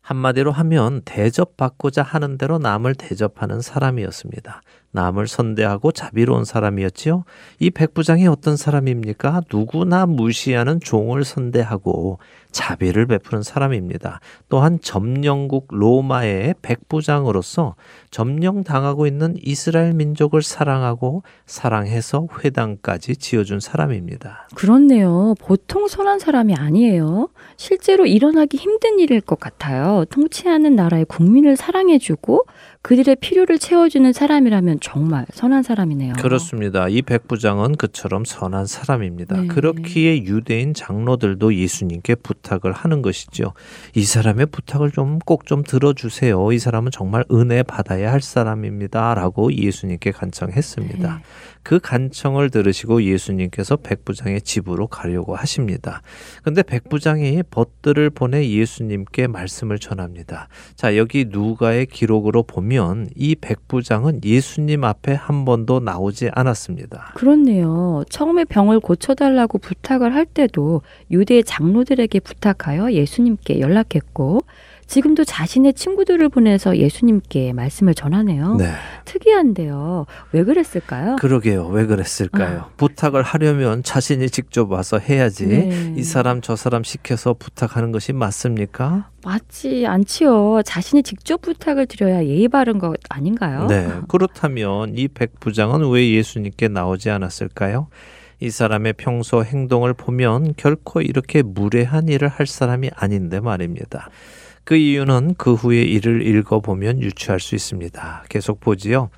한마디로 하면 대접받고자 하는 대로 남을 대접하는 사람이었습니다. 남을 선대하고 자비로운 사람이었지요. 이 백부장이 어떤 사람입니까? 누구나 무시하는 종을 선대하고 자비를 베푸는 사람입니다. 또한 점령국 로마의 백부장으로서 점령당하고 있는 이스라엘 민족을 사랑하고 사랑해서 회당까지 지어준 사람입니다. 그렇네요. 보통 선한 사람이 아니에요. 실제로 일어나기 힘든 일일 것 같아요. 통치하는 나라의 국민을 사랑해주고 그들의 필요를 채워주는 사람이라면 정말 선한 사람이네요. 그렇습니다. 이 백부장은 그처럼 선한 사람입니다. 네. 그렇기에 유대인 장로들도 예수님께 부탁을 하는 것이죠. 이 사람의 부탁을 좀 꼭좀 들어주세요. 이 사람은 정말 은혜 받아야 할 사람입니다. 라고 예수님께 간청했습니다. 네. 그 간청을 들으시고 예수님께서 백부장의 집으로 가려고 하십니다. 근데 백부장이 벗들을 보내 예수님께 말씀을 전합니다. 자, 여기 누가의 기록으로 보면 이 백부장은 예수님 앞에 한 번도 나오지 않았습니다. 그렇네요. 처음에 병을 고쳐달라고 부탁을 할 때도 유대 장로들에게 부탁하여 예수님께 연락했고 지금도 자신의 친구들을 보내서 예수님께 말씀을 전하네요. 네. 특이한데요. 왜 그랬을까요? 그러게요. 왜 그랬을까요? 부탁을 하려면 자신이 직접 와서 해야지. 네. 이 사람 저 사람 시켜서 부탁하는 것이 맞습니까? 맞지 않지요. 자신이 직접 부탁을 드려야 예의 바른 것 아닌가요? 네. 그렇다면 이 백부장은 왜 예수님께 나오지 않았을까요? 이 사람의 평소 행동을 보면 결코 이렇게 무례한 일을 할 사람이 아닌데 말입니다. 그 이유는 그 후의 일을 읽어보면 유추할 수 있습니다. 계속 보지요.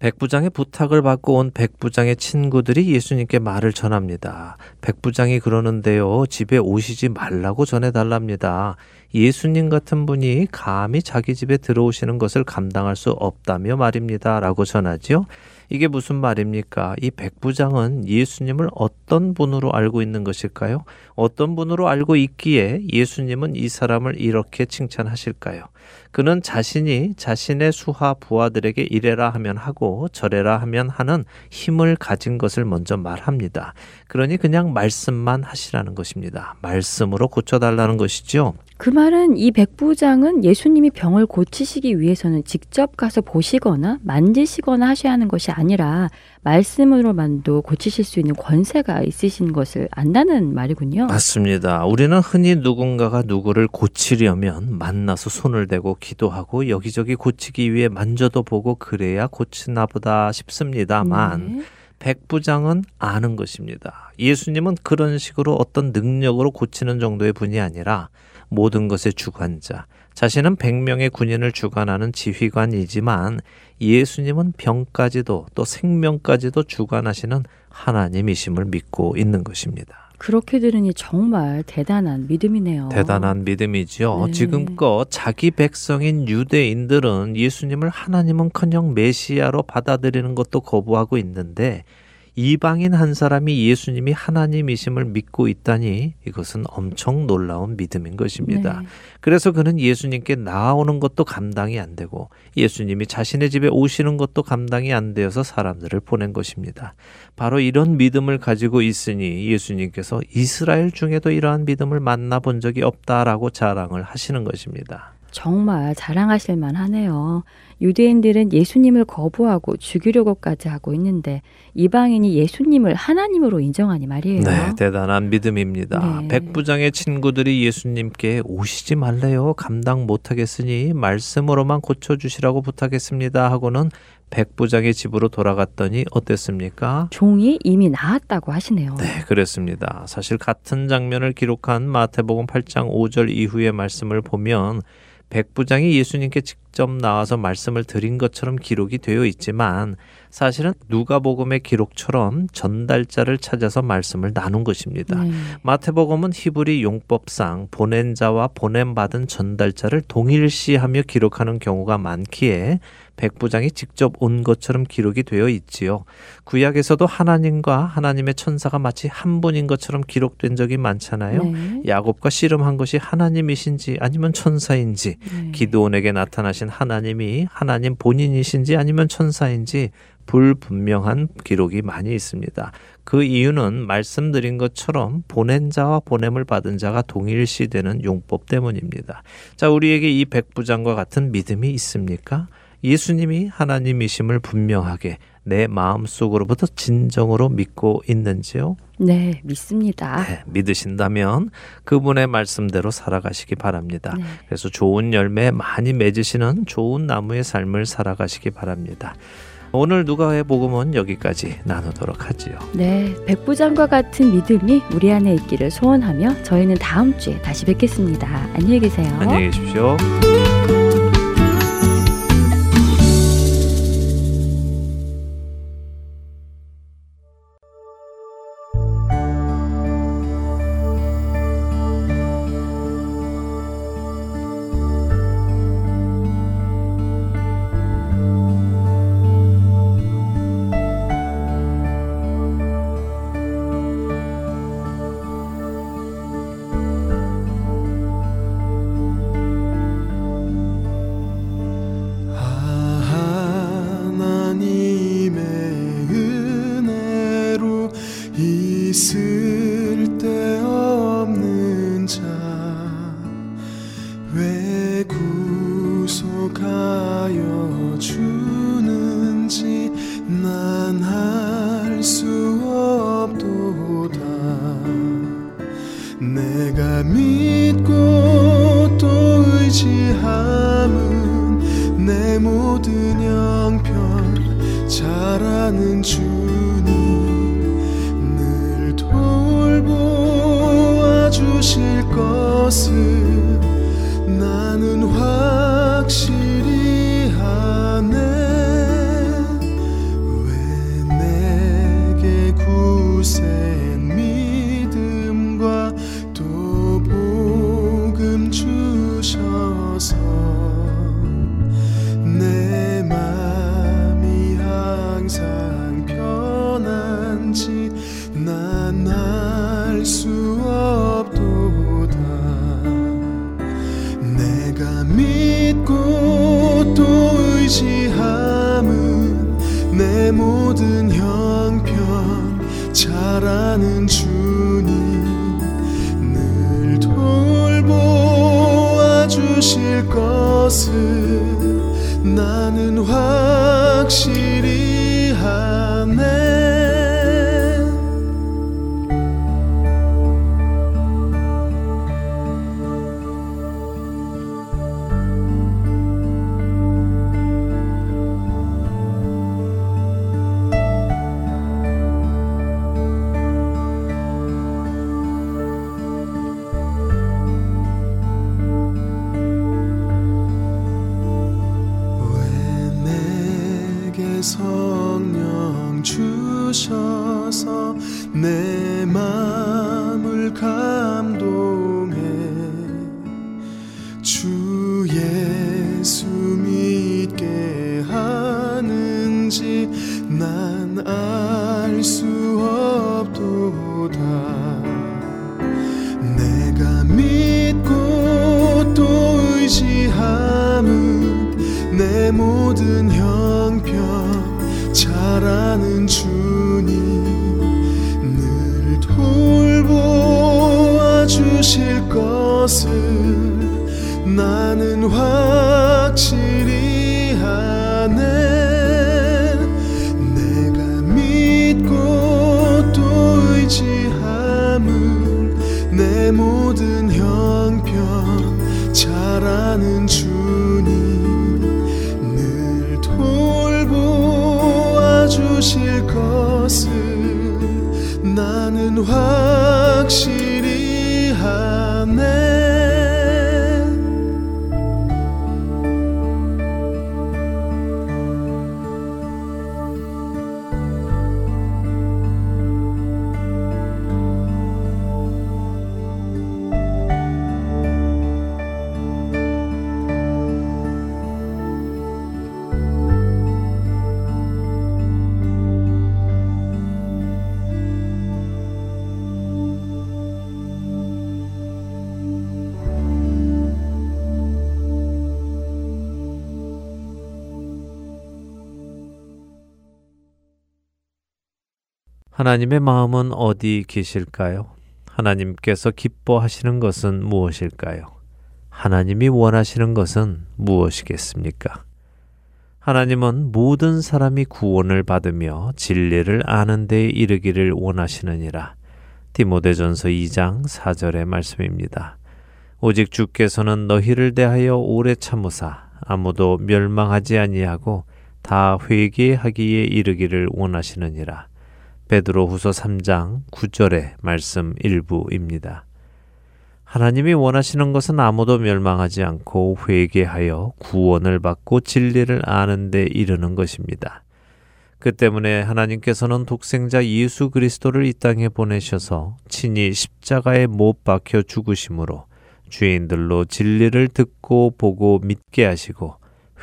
백부장의 부탁을 받고 온 백부장의 친구들이 예수님께 말을 전합니다. 백부장이 그러는데요. 집에 오시지 말라고 전해달랍니다. 예수님 같은 분이 감히 자기 집에 들어오시는 것을 감당할 수 없다며 말입니다. 라고 전하지요. 이게 무슨 말입니까? 이 백부장은 예수님을 어떤 분으로 알고 있는 것일까요? 어떤 분으로 알고 있기에 예수님은 이 사람을 이렇게 칭찬하실까요? 그는 자신이 자신의 수하 부하들에게 이래라 하면 하고 저래라 하면 하는 힘을 가진 것을 먼저 말합니다. 그러니 그냥 말씀만 하시라는 것입니다. 말씀으로 고쳐달라는 것이죠. 그 말은 이 백부장은 예수님이 병을 고치시기 위해서는 직접 가서 보시거나 만지시거나 하셔야 하는 것이 아니라 말씀으로만도 고치실 수 있는 권세가 있으신 것을 안다는 말이군요. 맞습니다. 우리는 흔히 누군가가 누구를 고치려면 만나서 손을 대고 기도하고 여기저기 고치기 위해 만져도 보고 그래야 고치나 보다 싶습니다만 네. 백부장은 아는 것입니다. 예수님은 그런 식으로 어떤 능력으로 고치는 정도의 분이 아니라 모든 것의 주관자, 자신은 100명의 군인을 주관하는 지휘관이지만 예수님은 병까지도 또 생명까지도 주관하시는 하나님이심을 믿고 있는 것입니다. 그렇게 들으니 정말 대단한 믿음이네요. 대단한 믿음이지요. 네. 지금껏 자기 백성인 유대인들은 예수님을 하나님은커녕 메시아로 받아들이는 것도 거부하고 있는데 이방인 한 사람이 예수님이 하나님이심을 믿고 있다니 이것은 엄청 놀라운 믿음인 것입니다. 네. 그래서 그는 예수님께 나아오는 것도 감당이 안 되고 예수님이 자신의 집에 오시는 것도 감당이 안 되어서 사람들을 보낸 것입니다. 바로 이런 믿음을 가지고 있으니 예수님께서 이스라엘 중에도 이러한 믿음을 만나본 적이 없다라고 자랑을 하시는 것입니다. 정말 자랑하실 만하네요. 유대인들은 예수님을 거부하고 죽이려고까지 하고 있는데 이방인이 예수님을 하나님으로 인정하니 말이에요. 네, 대단한 믿음입니다. 네. 백부장의 친구들이 예수님께 오시지 말래요. 감당 못하겠으니 말씀으로만 고쳐주시라고 부탁했습니다. 하고는 백부장의 집으로 돌아갔더니 어땠습니까? 종이 이미 나았다고 하시네요. 네, 그렇습니다. 사실 같은 장면을 기록한 마태복음 8장 5절 이후의 말씀을 보면 백부장이 예수님께 직접 나와서 말씀을 드린 것처럼 기록이 되어 있지만 사실은 누가복음의 기록처럼 전달자를 찾아서 말씀을 나눈 것입니다. 네. 마태복음은 히브리 용법상 보낸 자와 보냄 받은 전달자를 동일시하며 기록하는 경우가 많기에 백부장이 직접 온 것처럼 기록이 되어 있지요. 구약에서도 하나님과 하나님의 천사가 마치 한 분인 것처럼 기록된 적이 많잖아요. 네. 야곱과 씨름한 것이 하나님이신지 아니면 천사인지 네. 기드온에게 나타나신 하나님이 하나님 본인이신지 아니면 천사인지 불분명한 기록이 많이 있습니다. 그 이유는 말씀드린 것처럼 보낸 자와 보냄을 받은 자가 동일시되는 용법 때문입니다. 자, 우리에게 이 백부장과 같은 믿음이 있습니까? 예수님이 하나님이심을 분명하게 내 마음 속으로부터 진정으로 믿고 있는지요? 네, 믿습니다. 네, 믿으신다면 그분의 말씀대로 살아가시기 바랍니다. 네. 그래서 좋은 열매 많이 맺으시는 좋은 나무의 삶을 살아가시기 바랍니다. 오늘 누가의 복음은 여기까지 나누도록 하지요. 네, 백부장과 같은 믿음이 우리 안에 있기를 소원하며 저희는 다음 주에 다시 뵙겠습니다. 안녕히 계세요. 안녕히 계십시오. 나는 확실히 하네 하나님의 마음은 어디 계실까요? 하나님께서 기뻐하시는 것은 무엇일까요? 하나님이 원하시는 것은 무엇이겠습니까? 하나님은 모든 사람이 구원을 받으며 진리를 아는 데 이르기를 원하시느니라. 디모데전서 2장 4절의 말씀입니다. 오직 주께서는 너희를 대하여 오래 참으사 아무도 멸망하지 아니하고 다 회개하기에 이르기를 원하시느니라. 베드로후서 3장 9절의 말씀 일부입니다. 하나님이 원하시는 것은 아무도 멸망하지 않고 회개하여 구원을 받고 진리를 아는 데 이르는 것입니다. 그 때문에 하나님께서는 독생자 예수 그리스도를 이 땅에 보내셔서 친히 십자가에 못 박혀 죽으심으로 죄인들로 진리를 듣고 보고 믿게 하시고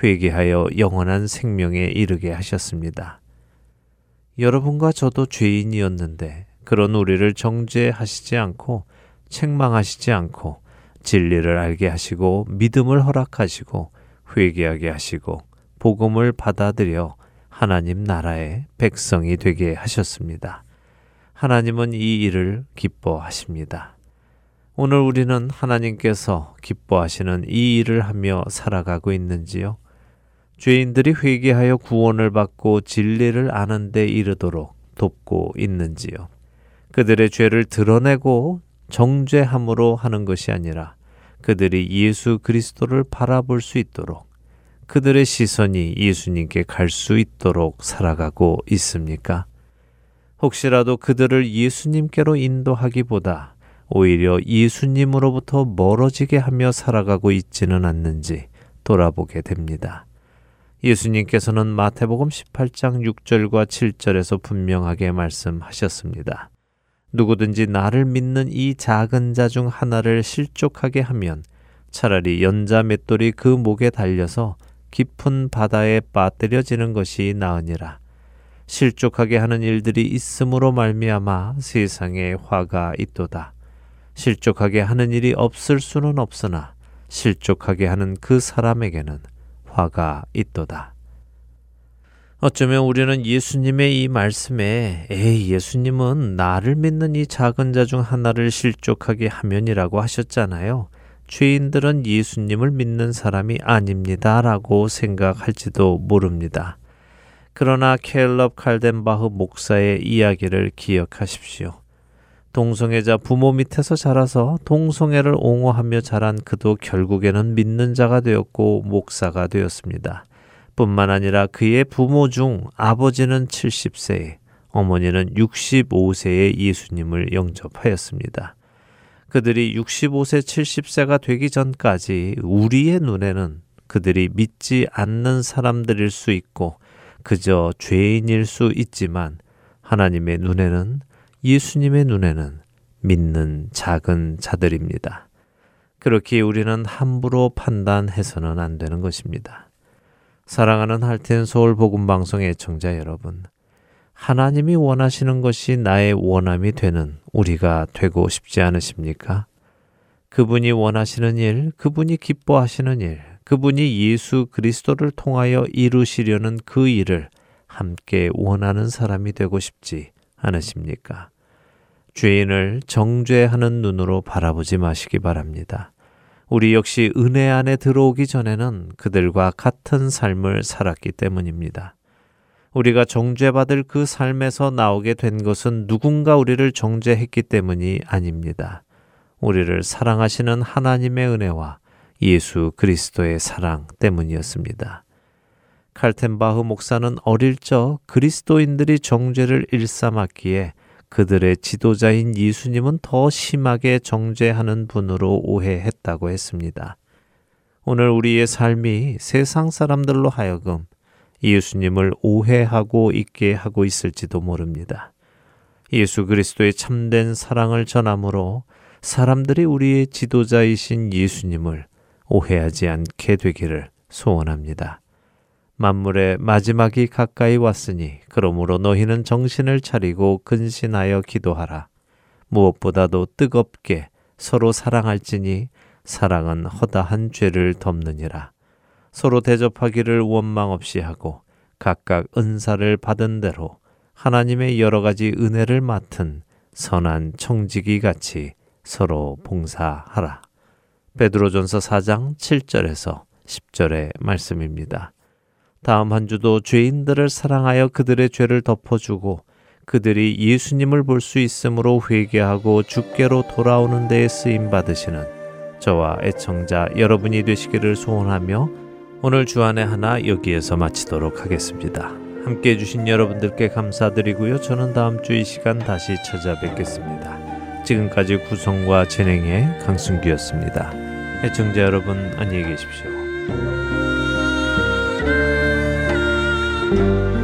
회개하여 영원한 생명에 이르게 하셨습니다. 여러분과 저도 죄인이었는데 그런 우리를 정죄하시지 않고 책망하시지 않고 진리를 알게 하시고 믿음을 허락하시고 회개하게 하시고 복음을 받아들여 하나님 나라의 백성이 되게 하셨습니다. 하나님은 이 일을 기뻐하십니다. 오늘 우리는 하나님께서 기뻐하시는 이 일을 하며 살아가고 있는지요? 죄인들이 회개하여 구원을 받고 진리를 아는 데 이르도록 돕고 있는지요. 그들의 죄를 드러내고 정죄함으로 하는 것이 아니라 그들이 예수 그리스도를 바라볼 수 있도록 그들의 시선이 예수님께 갈 수 있도록 살아가고 있습니까? 혹시라도 그들을 예수님께로 인도하기보다 오히려 예수님으로부터 멀어지게 하며 살아가고 있지는 않는지 돌아보게 됩니다. 예수님께서는 마태복음 18장 6절과 7절에서 분명하게 말씀하셨습니다. 누구든지 나를 믿는 이 작은 자 중 하나를 실족하게 하면 차라리 연자 맷돌이 그 목에 달려서 깊은 바다에 빠뜨려지는 것이 나으니라. 실족하게 하는 일들이 있음으로 말미암아 세상에 화가 있도다. 실족하게 하는 일이 없을 수는 없으나 실족하게 하는 그 사람에게는 화가 있도다. 어쩌면 우리는 예수님의 이 말씀에 에이 예수님은 나를 믿는 이 작은 자 중 하나를 실족하게 하면이라고 하셨잖아요. 죄인들은 예수님을 믿는 사람이 아닙니다라고 생각할지도 모릅니다. 그러나 켈럽 칼덴바흐 목사의 이야기를 기억하십시오. 동성애자 부모 밑에서 자라서 동성애를 옹호하며 자란 그도 결국에는 믿는 자가 되었고 목사가 되었습니다. 뿐만 아니라 그의 부모 중 아버지는 70세에 어머니는 65세에 예수님을 영접하였습니다. 그들이 65세, 70세가 되기 전까지 우리의 눈에는 그들이 믿지 않는 사람들일 수 있고 그저 죄인일 수 있지만 하나님의 눈에는 예수님의 눈에는 믿는 작은 자들입니다. 그렇게 우리는 함부로 판단해서는 안 되는 것입니다. 사랑하는 할텐 서울 복음 방송의 청자 여러분, 하나님이 원하시는 것이 나의 원함이 되는 우리가 되고 싶지 않으십니까? 그분이 원하시는 일, 그분이 기뻐하시는 일, 그분이 예수 그리스도를 통하여 이루시려는 그 일을 함께 원하는 사람이 되고 싶지 않으십니까? 죄인을 정죄하는 눈으로 바라보지 마시기 바랍니다. 우리 역시 은혜 안에 들어오기 전에는 그들과 같은 삶을 살았기 때문입니다. 우리가 정죄받을 그 삶에서 나오게 된 것은 누군가 우리를 정죄했기 때문이 아닙니다. 우리를 사랑하시는 하나님의 은혜와 예수 그리스도의 사랑 때문이었습니다. 칼텐바흐 목사는 어릴 적 그리스도인들이 정죄를 일삼았기에 그들의 지도자인 예수님은 더 심하게 정죄하는 분으로 오해했다고 했습니다. 오늘 우리의 삶이 세상 사람들로 하여금 예수님을 오해하고 있게 하고 있을지도 모릅니다. 예수 그리스도의 참된 사랑을 전함으로 사람들이 우리의 지도자이신 예수님을 오해하지 않게 되기를 소원합니다. 만물의 마지막이 가까이 왔으니 그러므로 너희는 정신을 차리고 근신하여 기도하라. 무엇보다도 뜨겁게 서로 사랑할지니 사랑은 허다한 죄를 덮느니라. 서로 대접하기를 원망 없이 하고 각각 은사를 받은 대로 하나님의 여러 가지 은혜를 맡은 선한 청지기 같이 서로 봉사하라. 베드로전서 4장 7절에서 10절의 말씀입니다. 다음 한 주도 죄인들을 사랑하여 그들의 죄를 덮어주고 그들이 예수님을 볼 수 있으므로 회개하고 주께로 돌아오는 데에 쓰임 받으시는 저와 애청자 여러분이 되시기를 소원하며 오늘 주안의 하나 여기에서 마치도록 하겠습니다. 함께 해주신 여러분들께 감사드리고요. 저는 다음 주 이 시간 다시 찾아뵙겠습니다. 지금까지 구성과 진행의 강순기였습니다. 애청자 여러분 안녕히 계십시오. 흘러